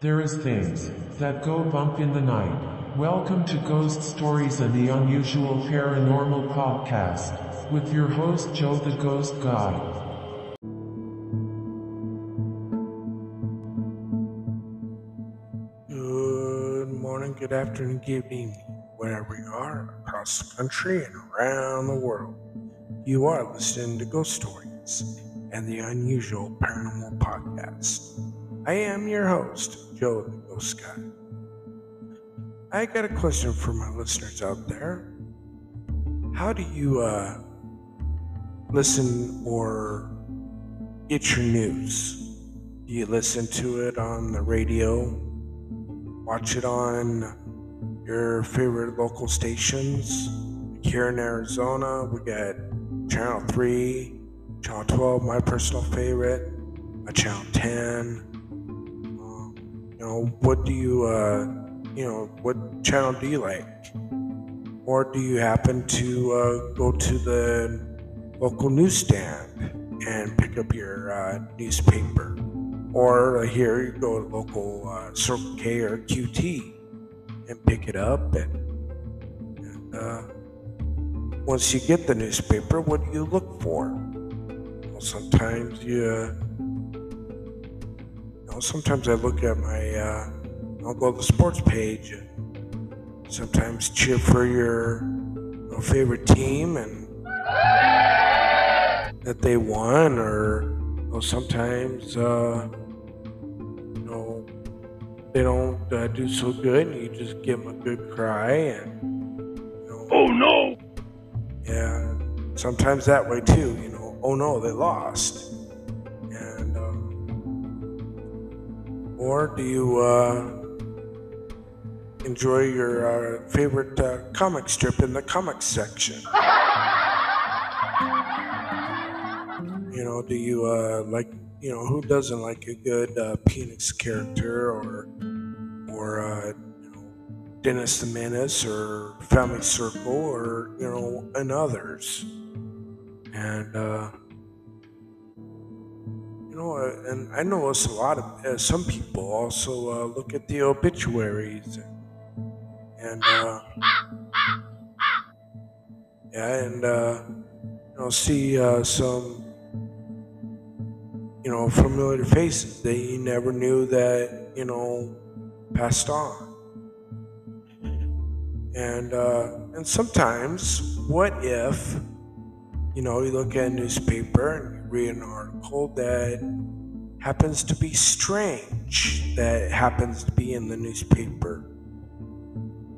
There is things that go bump in the night. Welcome to Ghost Stories and the Unusual Paranormal Podcast with your host Joe the Ghost Guy. Good morning, good afternoon, good evening, wherever you are across the country and around the world. You are listening to Ghost Stories and the Unusual Paranormal Podcast. I am your host, Joe the Ghost Guy. I got a question for my listeners out there. How do you uh, listen or get your news? Do you listen to it on the radio? Watch it on your favorite local stations? Here in Arizona, we got Channel 3, Channel 12, my personal favorite, a Channel 10. Know, what do you, uh, you know, what channel do you like? Or do you happen to uh, go to the local newsstand and pick up your uh, newspaper? Or uh, here you go to local uh, Circle K or QT and pick it up. And, and uh, once you get the newspaper, what do you look for? Well, sometimes you, uh, you know, sometimes I look at my, uh, I'll go to the sports page and sometimes cheer for your you know, favorite team and that they won, or you know, sometimes uh, you know they don't uh, do so good, and you just give them a good cry and you know, Oh no! yeah, sometimes that way too. You know, oh no, they lost, or do you uh, enjoy your uh, favorite uh, comic strip in the comics section? You know, do you uh, like? You know, who doesn't like a good uh, Peanuts character or or uh, you know, Dennis the Menace or Family Circle or you know, and others. And uh, know, and I notice a lot of uh, some people also uh, look at the obituaries and, uh, yeah, and uh, you know, see uh, some you know familiar faces that you never knew that you know passed on. And uh, and sometimes, what if you know you look at a newspaper and read an article that happens to be strange, that happens to be in the newspaper,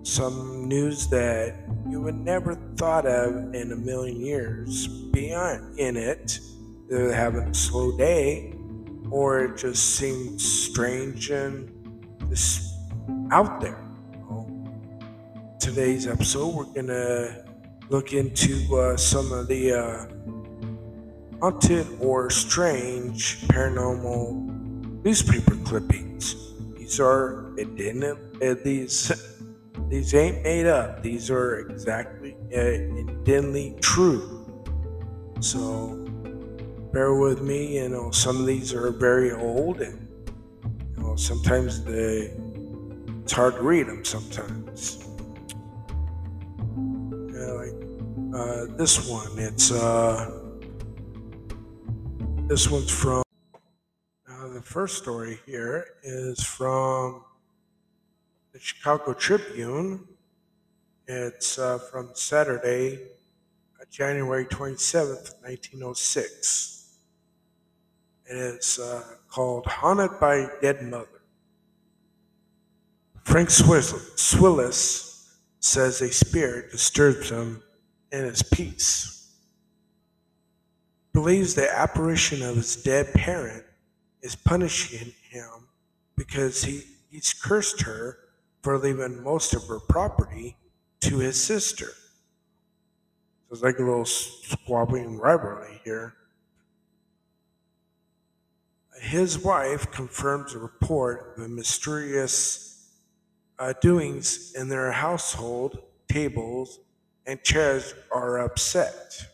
some news that you would never thought of in a million years beyond in it. They're having a slow day, or it just seems strange and just out there. know. Today's episode, we're gonna look into uh, some of the uh, haunted or strange paranormal newspaper clippings. These are it didn't uh, these these ain't made up. These are exactly uh, identically true. So bear with me. You know, some of these are very old, and you know, sometimes they it's hard to read them. Sometimes, like uh, this one. It's uh, this one's from. Uh, the first story here is from the Chicago Tribune. It's uh, from Saturday, uh, January 27th, 1906. It is uh, called Haunted by Dead Mother. Frank Swillis says a spirit disturbs him in his peace. Believes the apparition of his dead parent is punishing him because he, he's cursed her for leaving most of her property to his sister. So it's like a little squabbling rivalry here. His wife confirms a report of mysterious uh, doings in their household. Tables and chairs are upset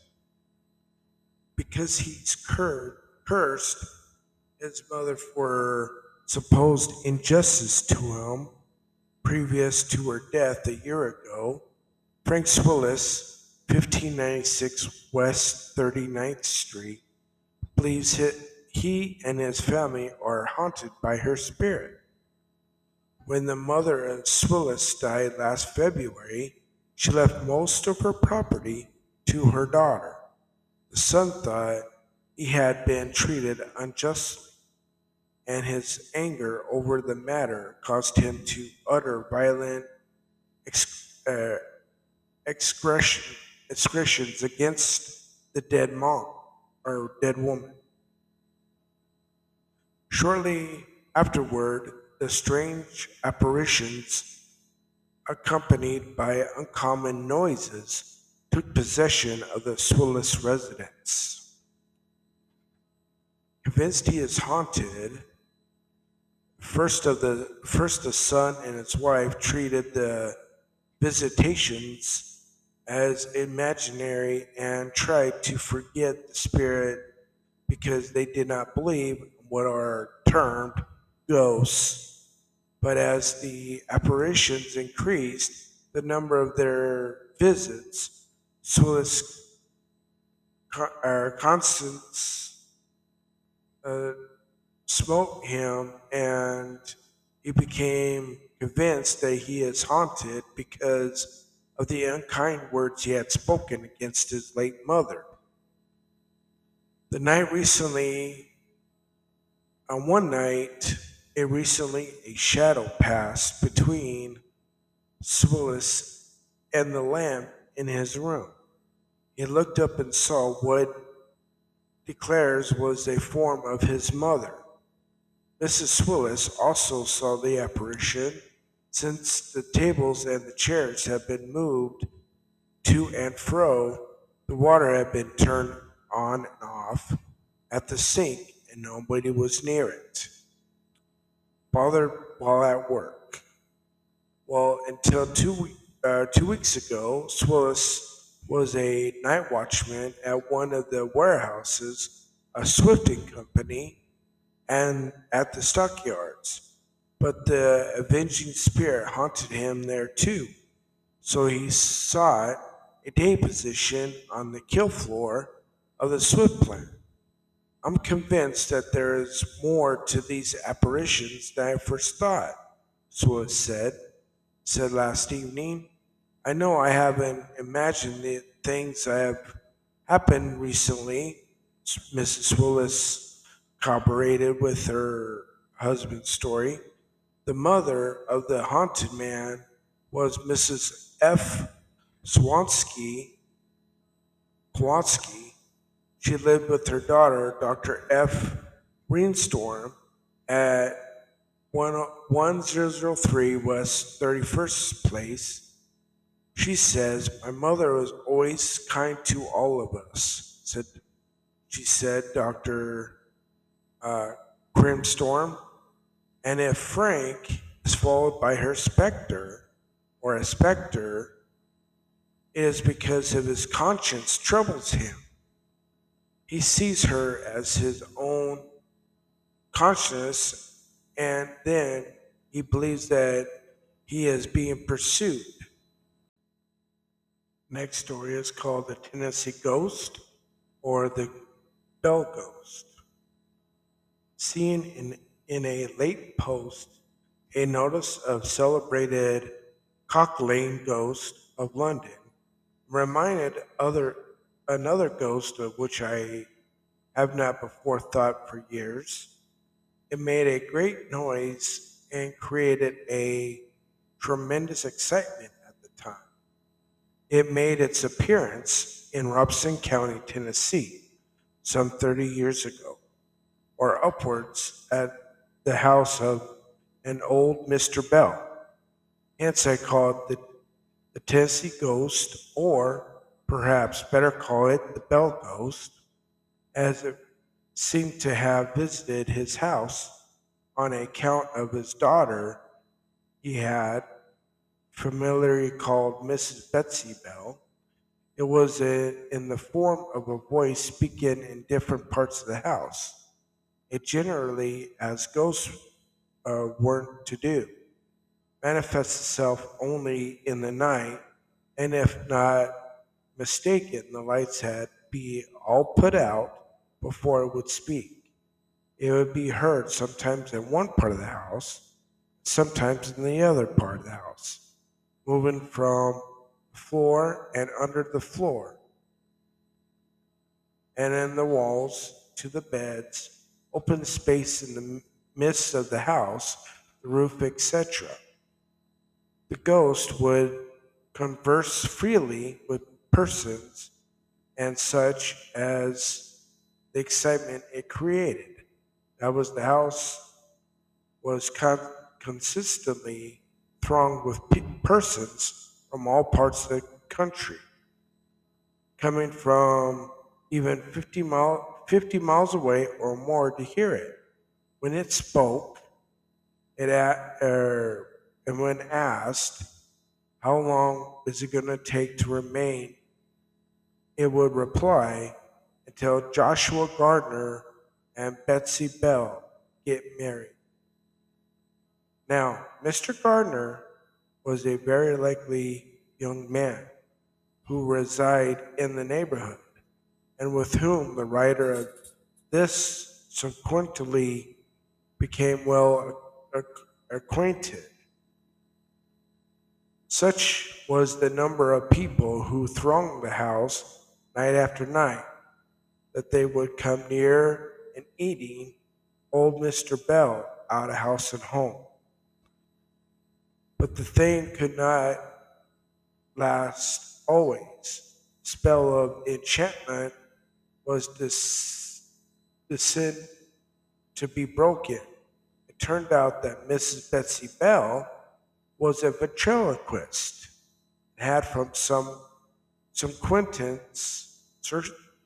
because he's cur- cursed his mother for supposed injustice to him previous to her death a year ago, Frank Swillis, 1596 West 39th Street, believes he and his family are haunted by her spirit. When the mother of Swillis died last February, she left most of her property to her daughter. The son thought he had been treated unjustly, and his anger over the matter caused him to utter violent ex- uh, expressions against the dead mom or dead woman. Shortly afterward, the strange apparitions, accompanied by uncommon noises, took possession of the Swillis residence. Convinced he is haunted, first of the first the son and his wife treated the visitations as imaginary and tried to forget the spirit because they did not believe what are termed ghosts. But as the apparitions increased, the number of their visits, Swillis uh, Constance uh, smote him, and he became convinced that he is haunted because of the unkind words he had spoken against his late mother. The night recently, on one night, it recently a shadow passed between Swillis and the lamp in his room. He looked up and saw what declares was a form of his mother. Mrs. Swillis also saw the apparition since the tables and the chairs had been moved to and fro, the water had been turned on and off at the sink, and nobody was near it bothered while at work. Well, until two, uh, two weeks ago, Swillis was a night watchman at one of the warehouses, a Swifting company, and at the stockyards. But the avenging spirit haunted him there too. So he sought a day position on the kill floor of the Swift plant. I'm convinced that there is more to these apparitions than I first thought, Swillis said, said last evening. I know I haven't imagined the things that have happened recently, Mrs. Willis corroborated with her husband's story. The mother of the haunted man was Mrs. F. Swansky, Kowalski, she lived with her daughter, Dr. F. Reinstorm, at 1003 West 31st Place. She says, My mother was always kind to all of us, said she said, Dr. Uh, Grimstorm. And if Frank is followed by her specter, or a specter, it is because of his conscience troubles him. He sees her as his own consciousness, and then he believes that he is being pursued. Next story is called The Tennessee Ghost or The Bell Ghost. Seen in, in a late post, a notice of celebrated Cock Lane ghost of London reminded other another ghost of which I have not before thought for years. It made a great noise and created a tremendous excitement. It made its appearance in Robertson County, Tennessee, some 30 years ago, or upwards at the house of an old Mr. Bell. Hence, I call it the, the Tennessee Ghost or perhaps better call it the Bell Ghost, as it seemed to have visited his house on account of his daughter he had familiarly called Mrs. Betsy Bell. It was a, in the form of a voice speaking in different parts of the house. It generally, as ghosts uh, weren't to do. Manifests itself only in the night, and if not mistaken, the lights had be all put out before it would speak. It would be heard sometimes in one part of the house, sometimes in the other part of the house, moving from floor and under the floor, and in the walls to the beds, open space in the midst of the house, the roof, etc. The ghost would converse freely with persons and such as the excitement it created. That was the house was con- consistently thronged with pe- persons from all parts of the country, coming from even 50, mile, 50 miles away or more to hear it. When it spoke, it er, and when asked, how long is it going to take to remain? It would reply, until Joshua Gardner and Betsy Bell get married. Now, Mr. Gardner was a very likely young man who resided in the neighborhood and with whom the writer of this subsequently became well acquainted. Such was the number of people who thronged the house night after night that they would come near and eating old Mr. Bell out of house and home. But the thing could not last always. Spell of enchantment was this the sin to be broken. It turned out that Mrs. Betsy Bell was a ventriloquist had from some some acquaintance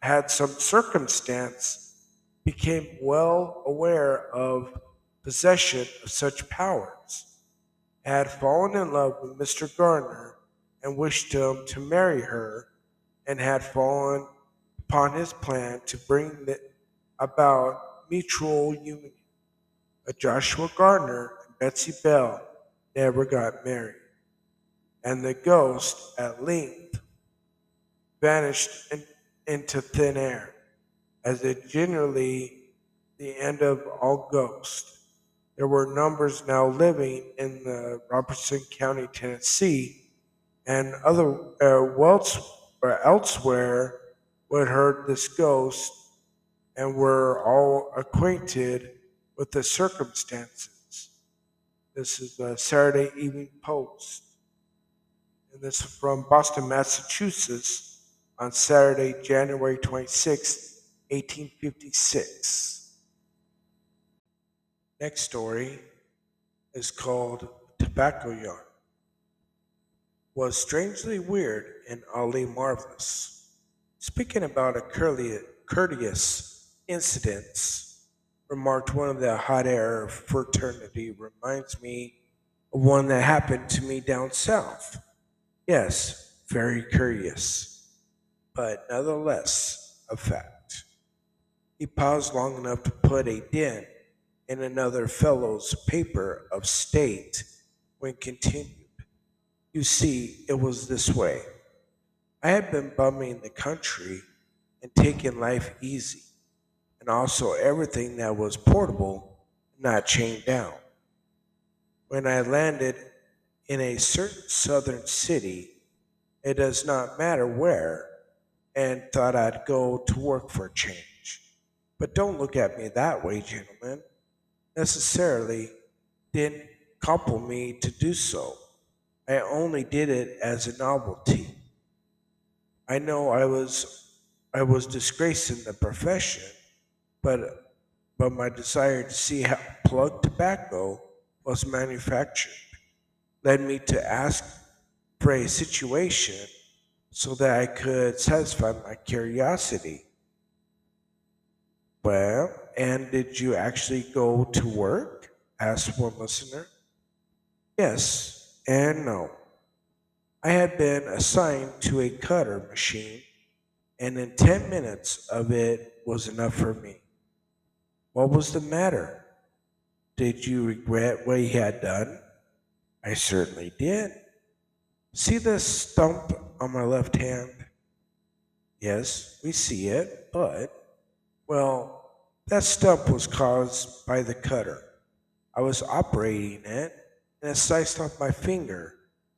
had some circumstance became well aware of possession of such powers had fallen in love with Mr. Gardner and wished him to marry her and had fallen upon his plan to bring about mutual union. But Joshua Gardner and Betsy Bell never got married, and the ghost at length vanished in, into thin air, as it generally the end of all ghosts. There were numbers now living in the Robertson County, Tennessee, and other uh, or elsewhere would heard this ghost and were all acquainted with the circumstances. This is the Saturday Evening Post. And this is from Boston, Massachusetts on Saturday, January 26, 1856. Next story is called Tobacco Yarn. Was strangely weird and oddly marvelous. Speaking about a courteous incidents, remarked one of the hot air fraternity, reminds me of one that happened to me down south. Yes, very curious, but nonetheless a fact. He paused long enough to put a dent in another fellow's paper of state when continued. You see, it was this way. I had been bumming the country and taking life easy, and also everything that was portable not chained down. When I landed in a certain southern city, it does not matter where, and thought I'd go to work for a change. But don't look at me that way, gentlemen. Necessarily didn't couple me to do so. I only did it as a novelty. I know I was I was disgracing the profession, but but my desire to see how plug tobacco was manufactured led me to ask for a situation so that I could satisfy my curiosity. Well, and did you actually go to work? asked one listener. Yes and no. I had been assigned to a cutter machine, and in 10 minutes of it was enough for me. What was the matter? did you regret what he had done? I certainly did. See this stump on my left hand? Yes, we see it, but, well, that stump was caused by the cutter. I was operating it, and it sliced off my finger,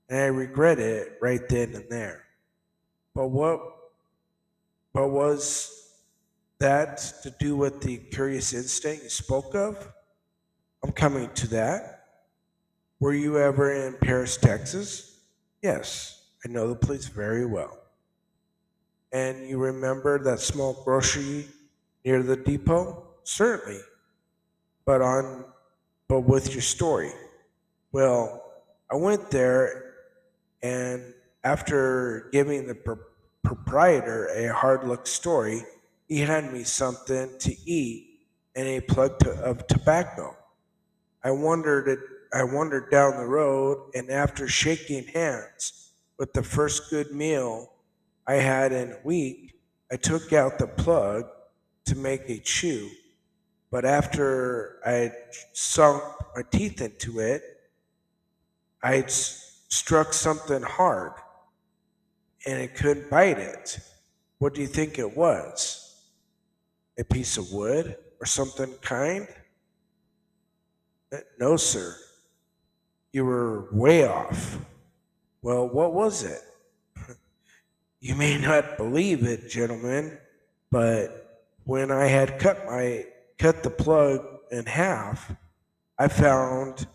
and I regret it right then and there. But what, but was that to do with the curious instinct you spoke of? I'm coming to that. Were you ever in Paris, Texas? Yes, I know the place very well. And you remember that small grocery near the depot? Certainly. But on but with your story. Well, I went there and after giving the pr- proprietor a hard look story, he handed me something to eat and a plug to, of tobacco. I wondered I wandered down the road and after shaking hands with the first good meal I had in a week, I took out the plug to make a chew. But after I sunk my teeth into it, I struck something hard and it couldn't bite it. What do you think it was? A piece of wood or something kind? No, sir. You were way off. Well, what was it? You may not believe it, gentlemen, but when I had cut my cut the plug in half, I found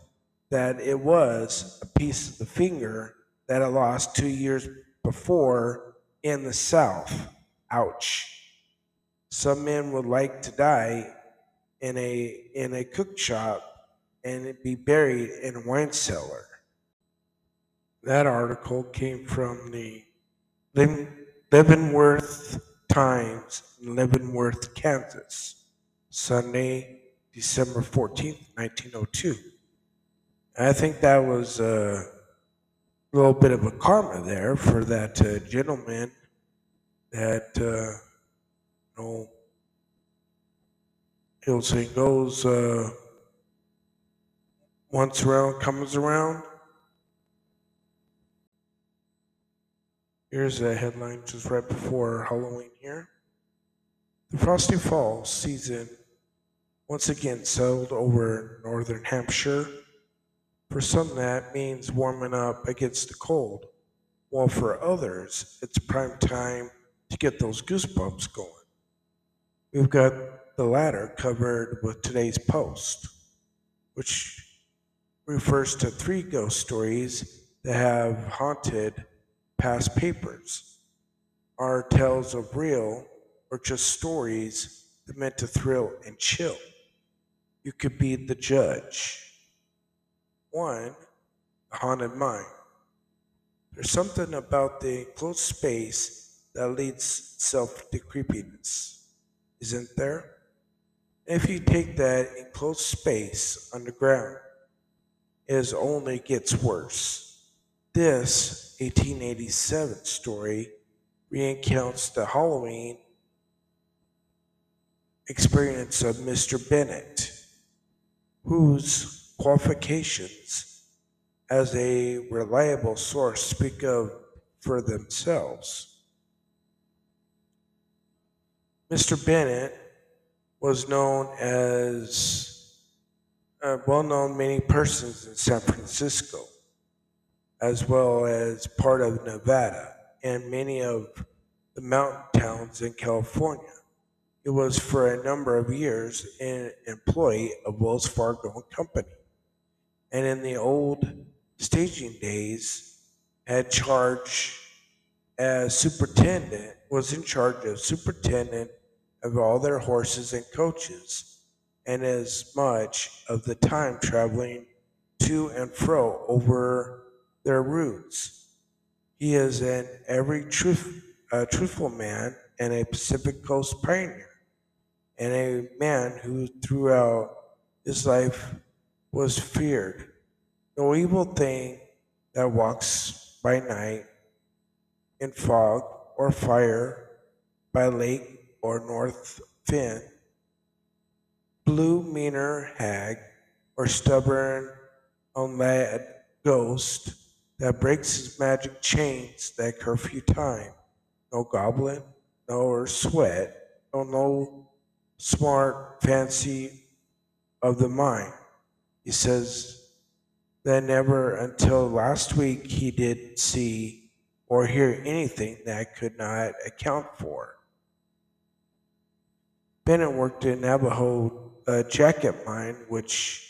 that it was a piece of the finger that I lost two years before in the South. Ouch. Some men would like to die in a in a cook shop and be buried in a wine cellar. That article came from the Leavenworth Times in Leavenworth, Kansas, Sunday, December 14th, 1902. I think that was a little bit of a karma there for that uh, gentleman that, uh, you know, he'll say goes uh, once around, comes around. Here's a headline just right before Halloween here. The Frosty Fall season once again settled over northern Hampshire. For some, that means warming up against the cold, while for others, it's prime time to get those goosebumps going. We've got the latter covered with today's post, which refers to three ghost stories that have haunted past papers are tales of real or just stories that meant to thrill and chill. You could be the judge. One, the haunted mind. There's something about the enclosed space that leads self to creepiness, isn't there? If you take that enclosed space underground, it only gets worse. This 1887 story recounts the Halloween experience of Mr. Bennett, whose qualifications as a reliable source speak of for themselves. Mr. Bennett was known as uh, well known many persons in San Francisco as well as part of Nevada and many of the mountain towns in California. He was for a number of years an employee of Wells Fargo and Company, and in the old staging days had charge as superintendent was in charge of superintendent of all their horses and coaches, and as much of the time traveling to and fro over their routes. He is an every truth, uh, truthful man and a Pacific Coast pioneer, and a man who throughout his life was feared. No evil thing that walks by night in fog or fire by lake or north fin, blue meaner hag or stubborn, unlad ghost that breaks his magic chains that curfew time. No goblin, no sweat, no no smart fancy of the mind. He says that never until last week he did see or hear anything that could not account for. Bennett worked in Navajo uh, jacket mine, which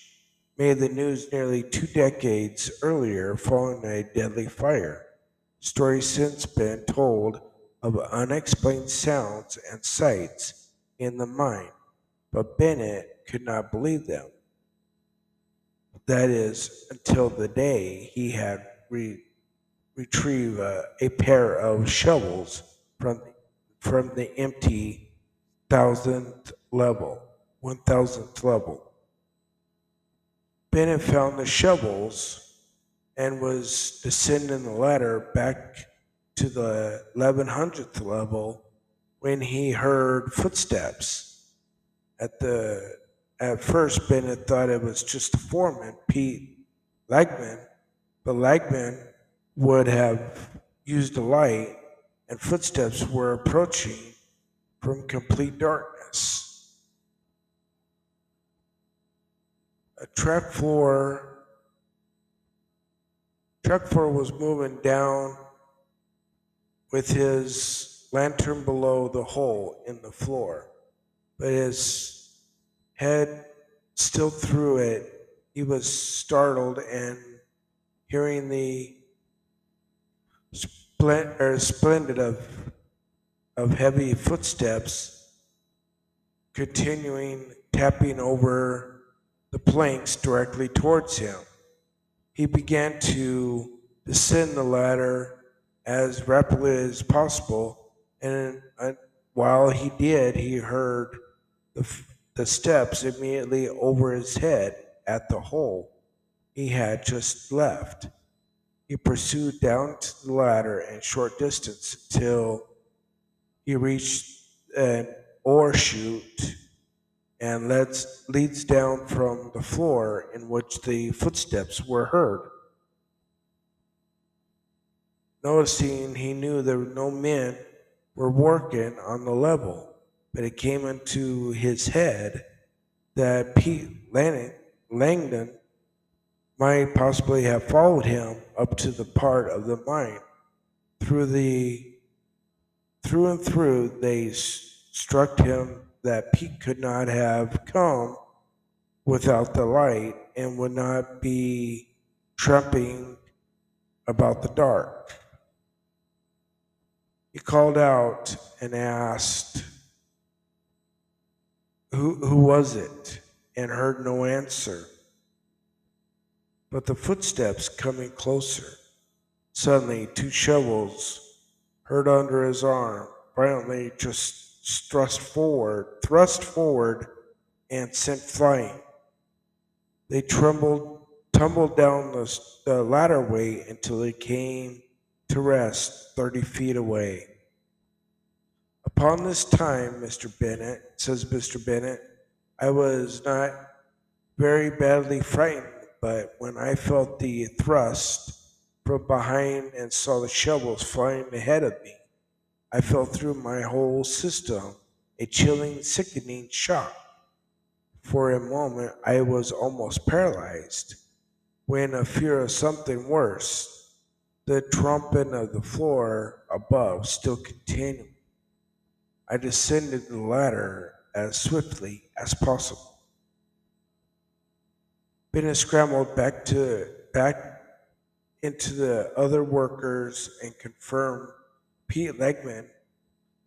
made the news nearly two decades earlier following a deadly fire. Stories since been told of unexplained sounds and sights in the mine, but Bennett could not believe them. That is, until the day he had re- retrieved uh, a pair of shovels from, from the empty thousandth level, one thousandth level. Bennett found the shovels and was descending the ladder back to the 1100th level when he heard footsteps. At the at first, Bennett thought it was just a foreman, Pete Legman, but Legman would have used a light, and footsteps were approaching from complete darkness. A track floor truck floor was moving down with his lantern below the hole in the floor but his head still through it. He was startled and hearing the splendid, or splendid of of heavy footsteps continuing tapping over the planks directly towards him. He began to descend the ladder as rapidly as possible, and while he did, he heard the, the steps immediately over his head at the hole he had just left. He pursued down to the ladder a short distance until he reached an ore chute and leads, leads down from the floor in which the footsteps were heard. Noticing he knew there were no men were working on the level, but it came into his head that Pete Langdon might possibly have followed him up to the part of the mine. Through the through and through, they struck him that Pete could not have come without the light and would not be tramping about the dark. He called out and asked, who, who was it? And heard no answer. But the footsteps coming closer. Suddenly, two shovels heard under his arm, violently just thrust forward, thrust forward, and sent flying. They trembled, tumbled down the, the ladderway until they came to rest 30 feet away. Upon this time, Mr. Bennett, says Mr. Bennett, I was not very badly frightened, but when I felt the thrust from behind and saw the shovels flying ahead of me, I felt through my whole system a chilling, sickening shock. For a moment, I was almost paralyzed when a fear of something worse, the trumpet of the floor above, still continued. I descended the ladder as swiftly as possible. Bennett scrambled back to back into the other workers and confirmed Pete Legman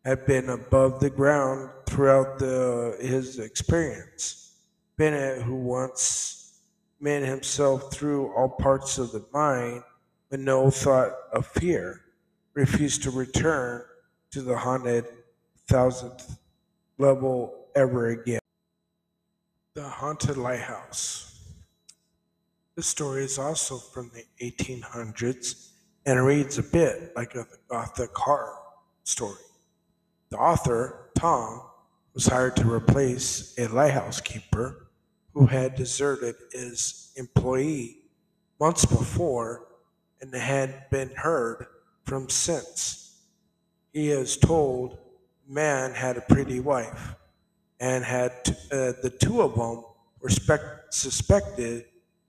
had been above the ground throughout the, his experience. Bennett, who once made himself through all parts of the mine with no thought of fear, refused to return to the haunted thousandth level ever again. The Haunted Lighthouse. This story is also from the 1800s and reads a bit like a Gothic horror story. The author, Tom, was hired to replace a lighthouse keeper who had deserted his employee months before and had been heard from since. He is told man had a pretty wife and had uh, the two of them were spec- suspected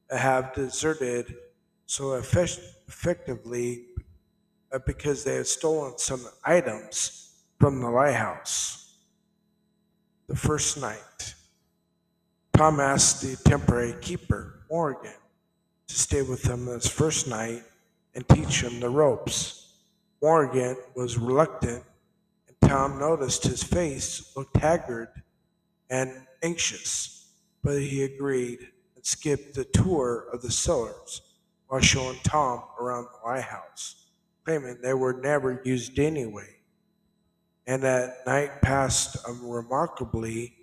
to have deserted so effectively uh, because they had stolen some items from the lighthouse. The first night, Tom asked the temporary keeper, Morgan, to stay with him this first night and teach him the ropes. Morgan was reluctant, and Tom noticed his face looked haggard and anxious, but he agreed and skipped the tour of the cellars while showing Tom around the lighthouse, claiming they were never used anyway. And that night passed remarkably.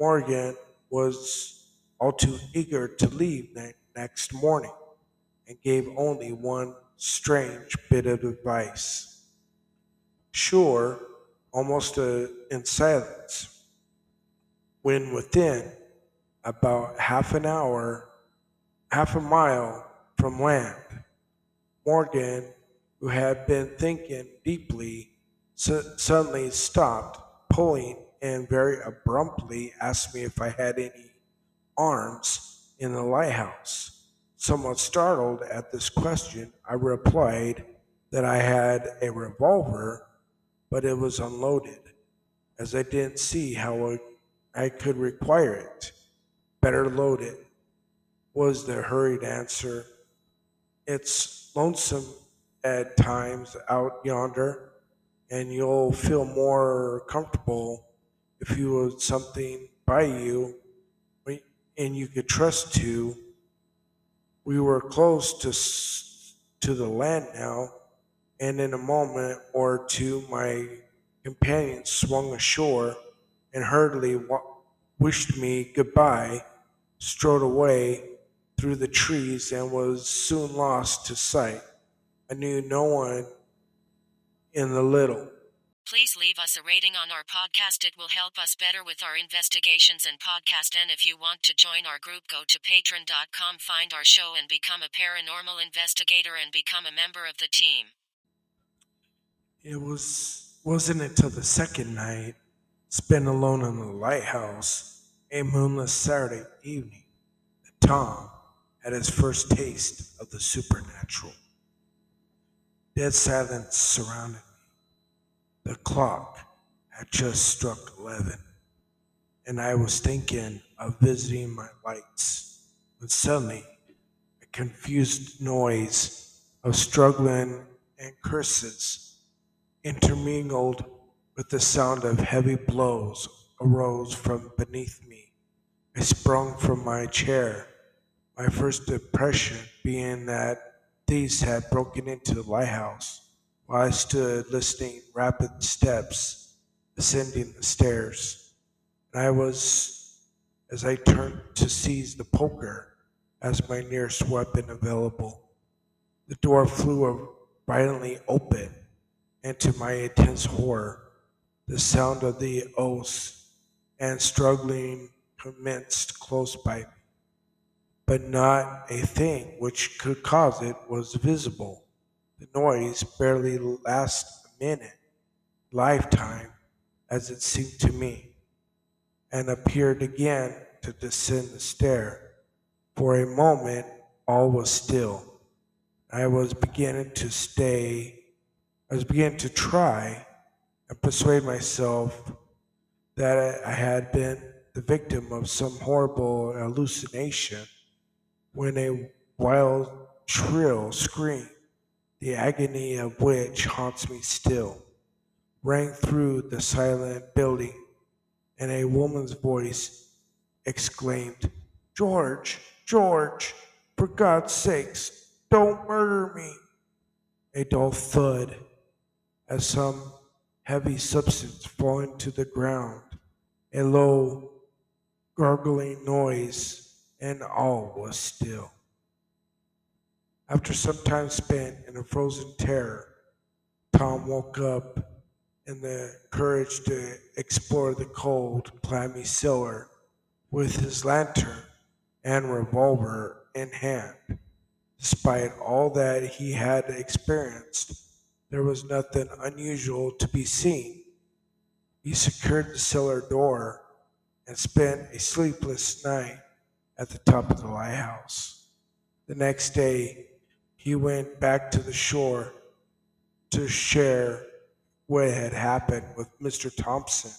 Morgan was all too eager to leave next morning and gave only one strange bit of advice. Sure, almost uh, in silence, when within about half an hour, half a mile from land, Morgan, who had been thinking deeply, suddenly stopped pulling and very abruptly asked me if I had any arms in the lighthouse. Somewhat startled at this question, I replied that I had a revolver, but it was unloaded, as I didn't see how I could require it. Better load it, was the hurried answer. It's lonesome at times out yonder, and you'll feel more comfortable if you had something by you and you could trust to. We were close to, to the land now, and in a moment or two, my companion swung ashore and hurriedly wished me goodbye, strode away through the trees, and was soon lost to sight. I knew no one in the little Please leave us a rating on our podcast. It will help us better with our investigations and podcast. And if you want to join our group, go to patreon.com, find our show, and become a paranormal investigator and become a member of the team. It was wasn't until the second night, spent alone in the lighthouse, a moonless Saturday evening, that Tom had his first taste of the supernatural. Dead silence surrounded me. the clock had just struck 11, and I was thinking of visiting my lights when suddenly a confused noise of struggling and curses intermingled with the sound of heavy blows arose from beneath me. I sprung from my chair, my first impression being that thieves had broken into the lighthouse. While I stood listening, rapid steps ascending the stairs, and I was, as I turned to seize the poker as my nearest weapon available, the door flew violently open, and to my intense horror, the sound of the oaths and struggling commenced close by. But not a thing which could cause it was visible. The noise barely lasted a minute, lifetime, as it seemed to me, and appeared again to descend the stair. For a moment, all was still. I was beginning to stay, I was beginning to try and persuade myself that I had been the victim of some horrible hallucination when a wild, shrill scream the agony of which haunts me still, rang through the silent building, and a woman's voice exclaimed, George, George, for God's sakes, don't murder me. A dull thud as some heavy substance falling to the ground, a low gargling noise, and all was still. After some time spent in a frozen terror, Tom woke up in the courage to explore the cold, clammy cellar with his lantern and revolver in hand. Despite all that he had experienced, there was nothing unusual to be seen. He secured the cellar door and spent a sleepless night at the top of the lighthouse. The next day, he went back to the shore to share what had happened with Mr. Thompson,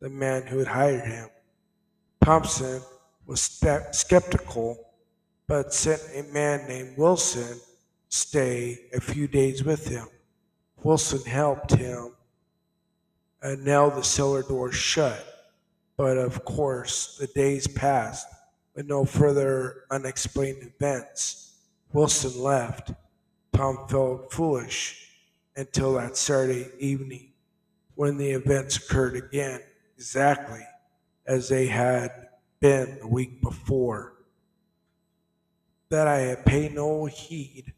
the man who had hired him. Thompson was skeptical, but sent a man named Wilson stay a few days with him. Wilson helped him and nail the cellar door shut. But of course, the days passed with no further unexplained events. Wilson left. Tom felt foolish until that Saturday evening when the events occurred again, exactly as they had been the week before. That I had paid no heed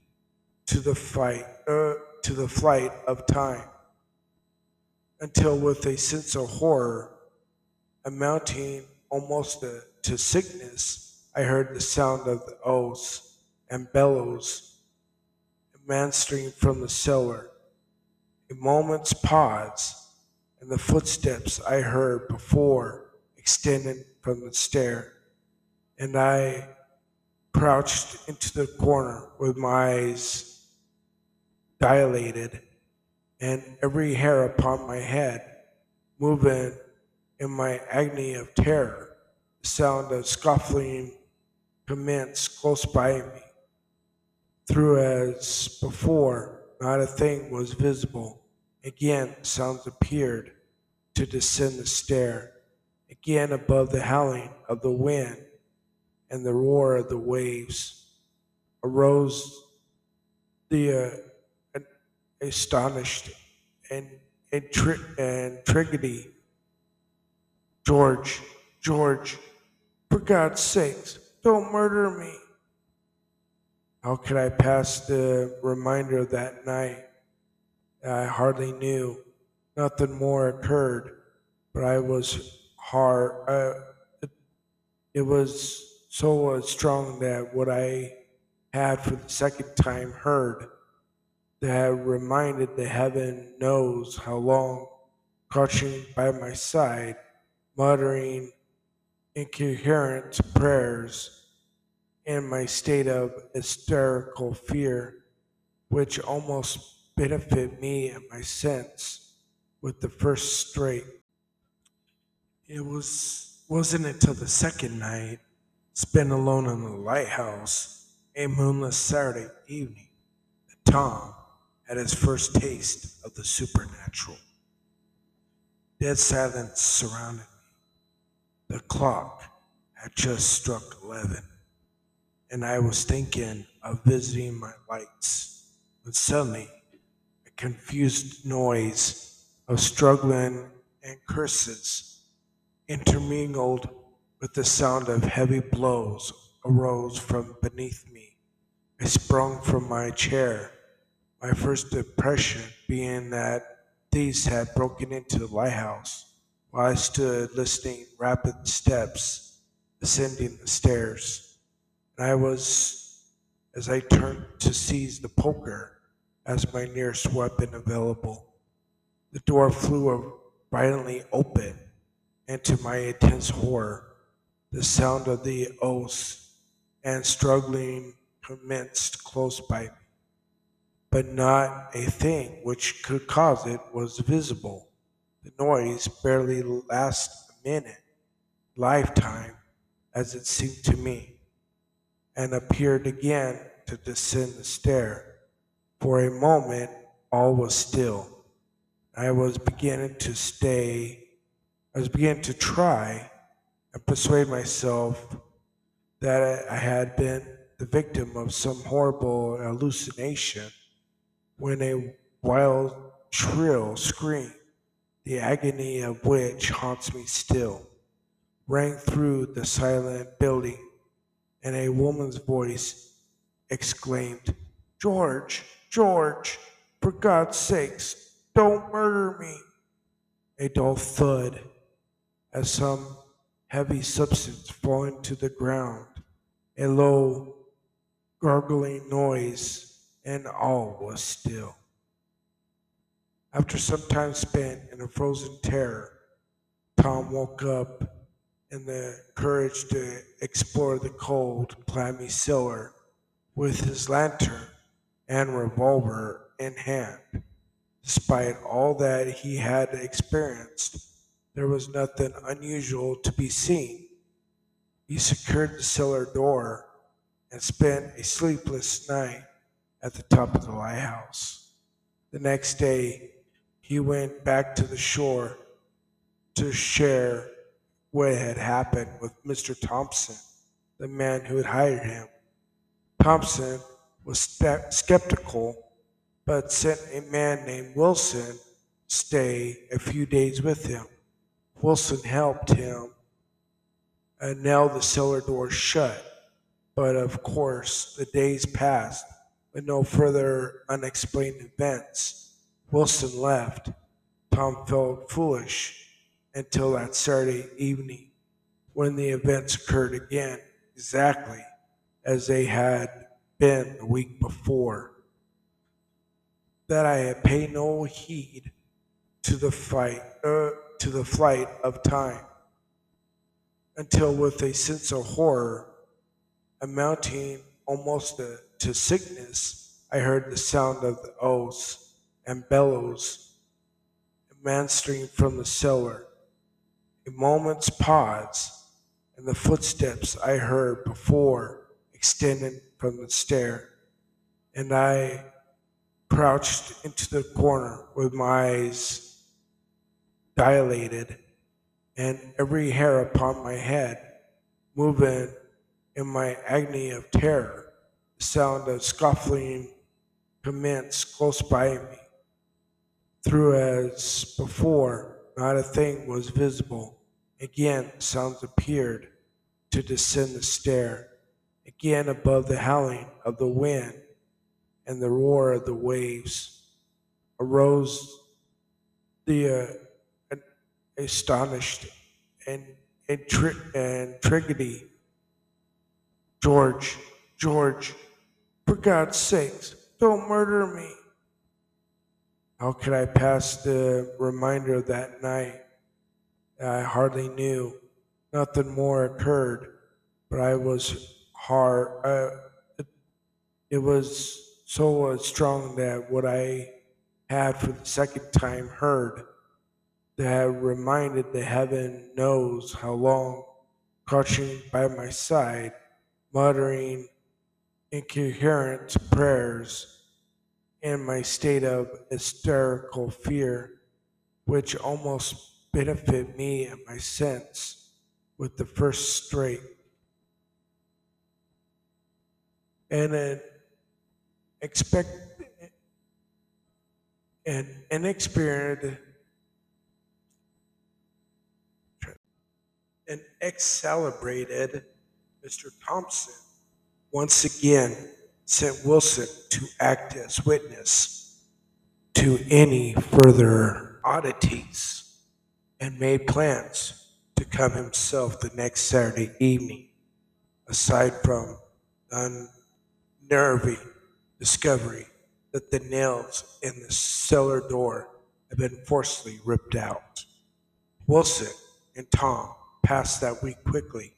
to the fight, uh, to the flight of time, until with a sense of horror amounting almost to, to sickness, I heard the sound of the oaths and bellows a stream from the cellar. A moment's pause, and the footsteps I heard before extended from the stair, and I crouched into the corner with my eyes dilated and every hair upon my head moving in my agony of terror. The sound of scuffling commenced close by me. Through as before, not a thing was visible. Again, sounds appeared to descend the stair. Again, above the howling of the wind and the roar of the waves, arose the uh, astonished and, and, and. George, George, for God's sakes, don't murder me. How could I pass the reminder of that night? I hardly knew. Nothing more occurred, but I was hard. Uh, it, it was so uh, strong that what I had for the second time heard that reminded the heaven knows how long, crouching by my side, muttering incoherent prayers in my state of hysterical fear, which almost benefit me and my sense with the first straight. It was wasn't until the second night, spent alone in the lighthouse, a moonless Saturday evening, that Tom had his first taste of the supernatural. Dead silence surrounded. The clock had just struck eleven and I was thinking of visiting my lights when suddenly a confused noise of struggling and curses intermingled with the sound of heavy blows arose from beneath me. I sprung from my chair, my first impression being that thieves had broken into the lighthouse while I stood listening rapid steps ascending the stairs. And I was, as I turned to seize the poker as my nearest weapon available, the door flew violently open, and to my intense horror, the sound of the oaths and struggling commenced close by me. But not a thing which could cause it was visible. The noise barely lasted a minute, lifetime, as it seemed to me and appeared again to descend the stair. For a moment, all was still. I was beginning to stay, I was beginning to try and persuade myself that I had been the victim of some horrible hallucination when a wild, shrill scream, the agony of which haunts me still, rang through the silent building and a woman's voice exclaimed, George, George, for God's sakes, don't murder me. A dull thud as some heavy substance falling to the ground a low gurgling noise, and all was still. After some time spent in a frozen terror, Tom woke up in the courage to explore the cold, clammy cellar with his lantern and revolver in hand. Despite all that he had experienced, there was nothing unusual to be seen. He secured the cellar door and spent a sleepless night at the top of the lighthouse. The next day, he went back to the shore to share what had happened with Mr. Thompson, the man who had hired him. Thompson was skeptical, but sent a man named Wilson stay a few days with him. Wilson helped him and nail the cellar door shut. But of course, the days passed with no further unexplained events. Wilson left. Tom felt foolish until that Saturday evening when the events occurred again, exactly as they had been the week before. That I had paid no heed to the fight, uh, to the flight of time until with a sense of horror amounting almost to, to sickness, I heard the sound of the oaths and bellows a emanating from the cellar. A moment's pause, and the footsteps I heard before extended from the stair, and I crouched into the corner with my eyes dilated and every hair upon my head moving in my agony of terror. The sound of scuffling commenced close by me. Through as before, not a thing was visible. Again, sounds appeared to descend the stair. Again, above the howling of the wind and the roar of the waves, arose the uh, astonished and and, and. George, George, for God's sakes, don't murder me. How could I pass the reminder of that night? I hardly knew. Nothing more occurred, but I was hard. Uh, it, it was so uh, strong that what I had for the second time heard that reminded the heaven knows how long, crouching by my side, muttering incoherent prayers in my state of hysterical fear, which almost benefit me and my sense with the first straight. And an expect an inexperienced and ex-celebrated Mr. Thompson once again sent Wilson to act as witness to any further oddities and made plans to come himself the next Saturday evening, aside from the unnerving discovery that the nails in the cellar door had been forcibly ripped out. Wilson and Tom passed that week quickly.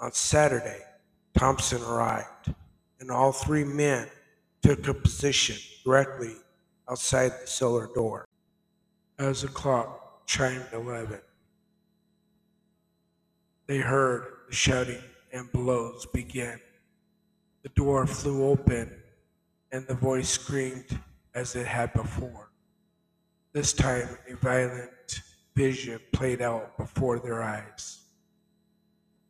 On Saturday, Thompson arrived, and all three men took a position directly outside the cellar door. As the clock chimed 11, they heard the shouting and blows begin. The door flew open, and the voice screamed as it had before. This time, a violent vision played out before their eyes.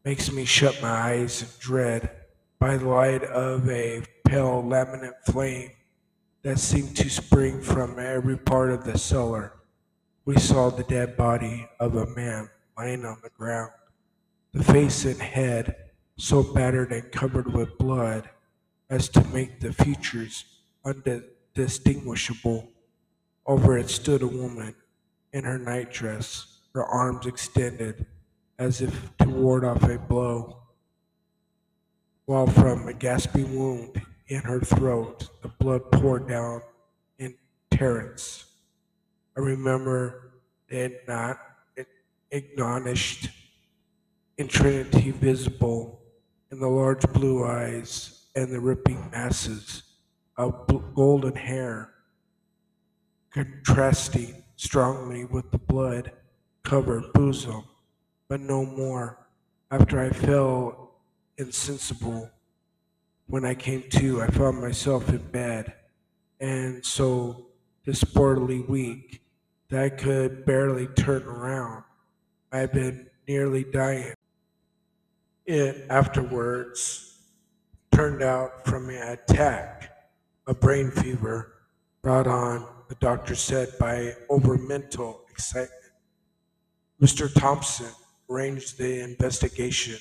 Makes me shut my eyes in dread by the light of a pale laminate flame that seemed to spring from every part of the cellar. We saw the dead body of a man lying on the ground, the face and head so battered and covered with blood as to make the features undistinguishable. Over it stood a woman in her nightdress, her arms extended as if to ward off a blow. While from a gasping wound in her throat, the blood poured down in torrents. I remember they not acknowledged in Trinity visible in the large blue eyes and the ripping masses of golden hair, contrasting strongly with the blood covered bosom, but no more. After I fell insensible, when I came to, I found myself in bed, and so disorderly weak that I could barely turn around. I had been nearly dying. It afterwards turned out from an attack, a brain fever brought on, the doctor said, by over mental excitement. Mr. Thompson arranged the investigation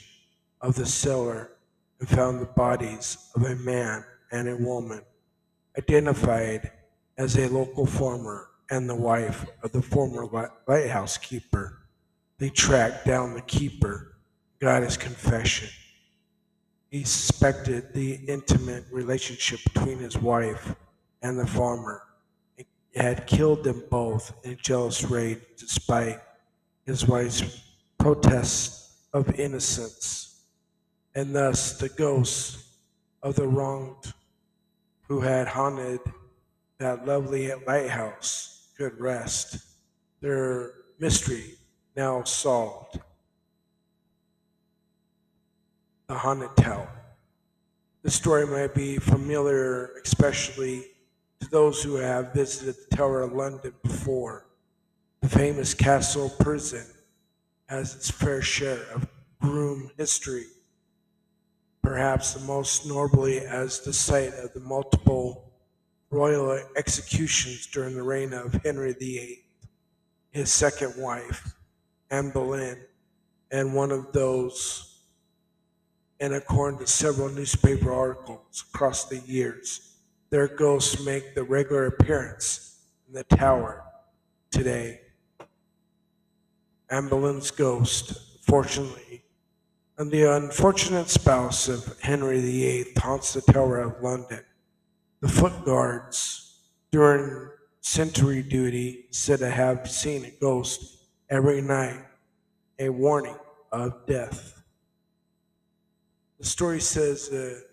of the cellar and found the bodies of a man and a woman, identified as a local farmer and the wife of the former lighthouse keeper. They tracked down the keeper, got his confession. He suspected the intimate relationship between his wife and the farmer. It had killed them both in a jealous rage despite his wife's protests of innocence. And thus the ghosts of the wronged who had haunted that lovely lighthouse could rest. Their mystery now solved. The Haunted Tower. The story might be familiar, especially to those who have visited the Tower of London before. The famous castle prison has its fair share of groom history, perhaps the most notably as the site of the multiple royal executions during the reign of Henry VIII, his second wife, Anne Boleyn, and one of those, and according to several newspaper articles across the years, their ghosts make the regular appearance in the tower today. Anne Boleyn's ghost, fortunately, and the unfortunate spouse of Henry VIII haunts the Tower of London. The foot guards during sentry duty said to have seen a ghost every night, a warning of death. The story says that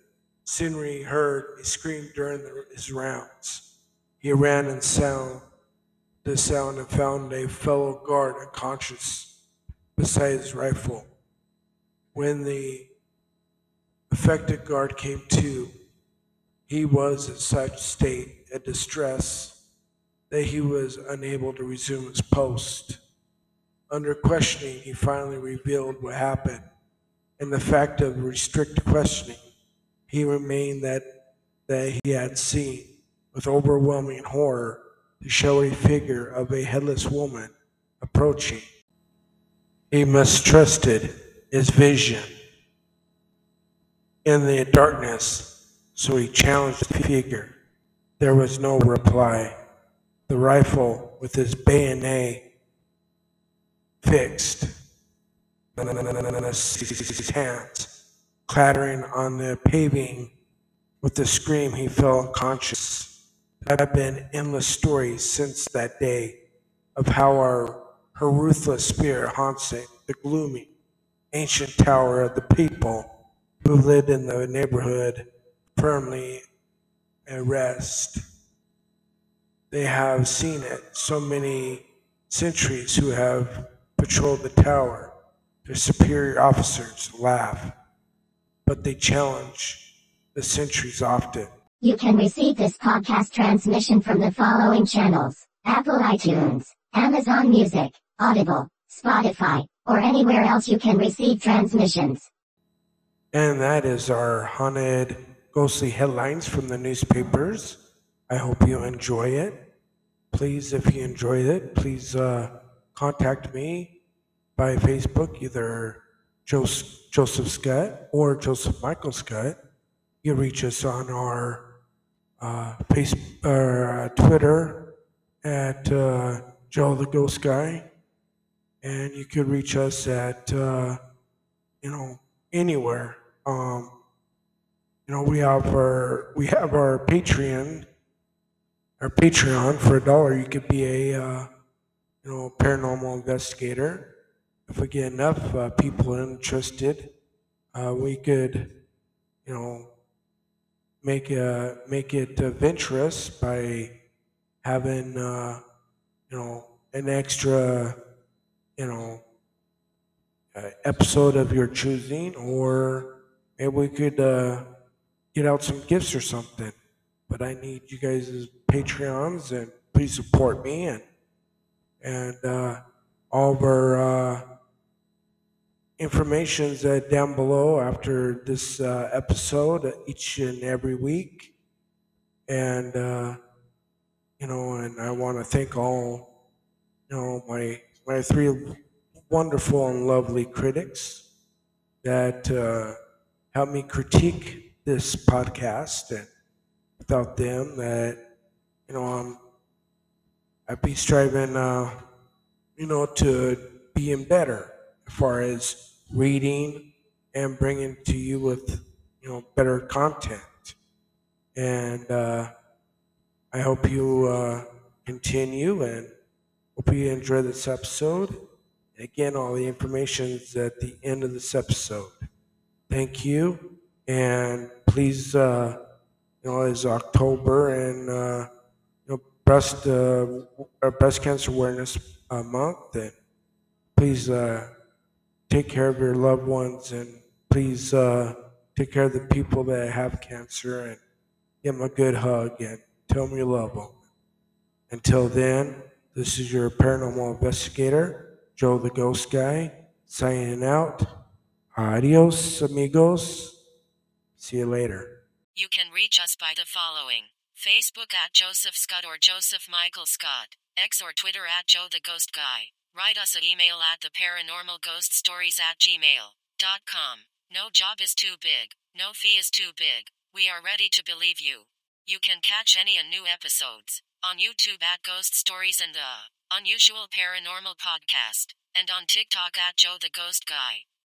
Sinri heard a scream during the, his rounds. He ran and sound the sound and found a fellow guard unconscious beside his rifle. When the affected guard came to, he was in such state of distress that he was unable to resume his post. Under questioning, he finally revealed what happened. In the fact of restrict questioning, he remained that, that he had seen, with overwhelming horror, the showy figure of a headless woman approaching. He mistrusted his vision. In the darkness, so he challenged the figure. There was no reply. The rifle, with his bayonet fixed his hands, clattering on the paving. With a scream, he fell unconscious. There have been endless stories since that day of how our, her ruthless spirit haunts the gloomy, ancient tower of the people who lived in the neighborhood firmly at rest. They have seen it so many centuries who have patrolled the tower. Their superior officers laugh, but they challenge the sentries often. You can receive this podcast transmission from the following channels Apple iTunes, Amazon Music, Audible, Spotify, or anywhere else you can receive transmissions. And that is our haunted, ghostly headlines from the newspapers. I hope you enjoy it. Please, if you enjoyed it, please uh, contact me by Facebook, either Joseph Scott or Joseph Michael Scott. You reach us on our uh, Facebook, uh, Twitter at uh, Joe the Ghost Guy, and you could reach us at uh, you know anywhere. Um, you know, we have our we have our Patreon, our Patreon for a dollar. You could be a uh, you know paranormal investigator. If we get enough uh, people interested, uh, we could you know make uh, make it adventurous by having uh, you know an extra you know uh, episode of your choosing, or maybe we could uh, get out some gifts or something. But I need you guys' as Patreons, and please support me and and uh, all of our uh, information's uh, down below after this uh, episode each and every week. And, you know, and I want to thank all, you know, my, my three wonderful and lovely critics that uh, helped me critique this podcast. And without them, that, you know, I'm, I'd be striving, uh, you know, to being better as far as reading and bringing to you with you know better content and uh, i hope you uh, continue and hope you enjoy this episode again all the information is at the end of this episode thank you and please uh, you know it's october and uh, you know breast uh, breast cancer awareness uh, month and please uh, take care of your loved ones and please uh, take care of the people that have cancer and give them a good hug and tell them you love them. Until then, this is your paranormal investigator, Joe the Ghost Guy, signing out. Adios, amigos. See you later. You can reach us by the following Facebook at Joseph Scott or Joseph Michael Scott, X or Twitter at Joe the Ghost Guy. Write us an email at theparanormalghoststories at gmail.com. No job is too big, no fee is too big. We are ready to believe you. You can catch any and new episodes on YouTube at Ghost Stories and the Unusual Paranormal Podcast, and on TikTok at Joe the Ghost Guy.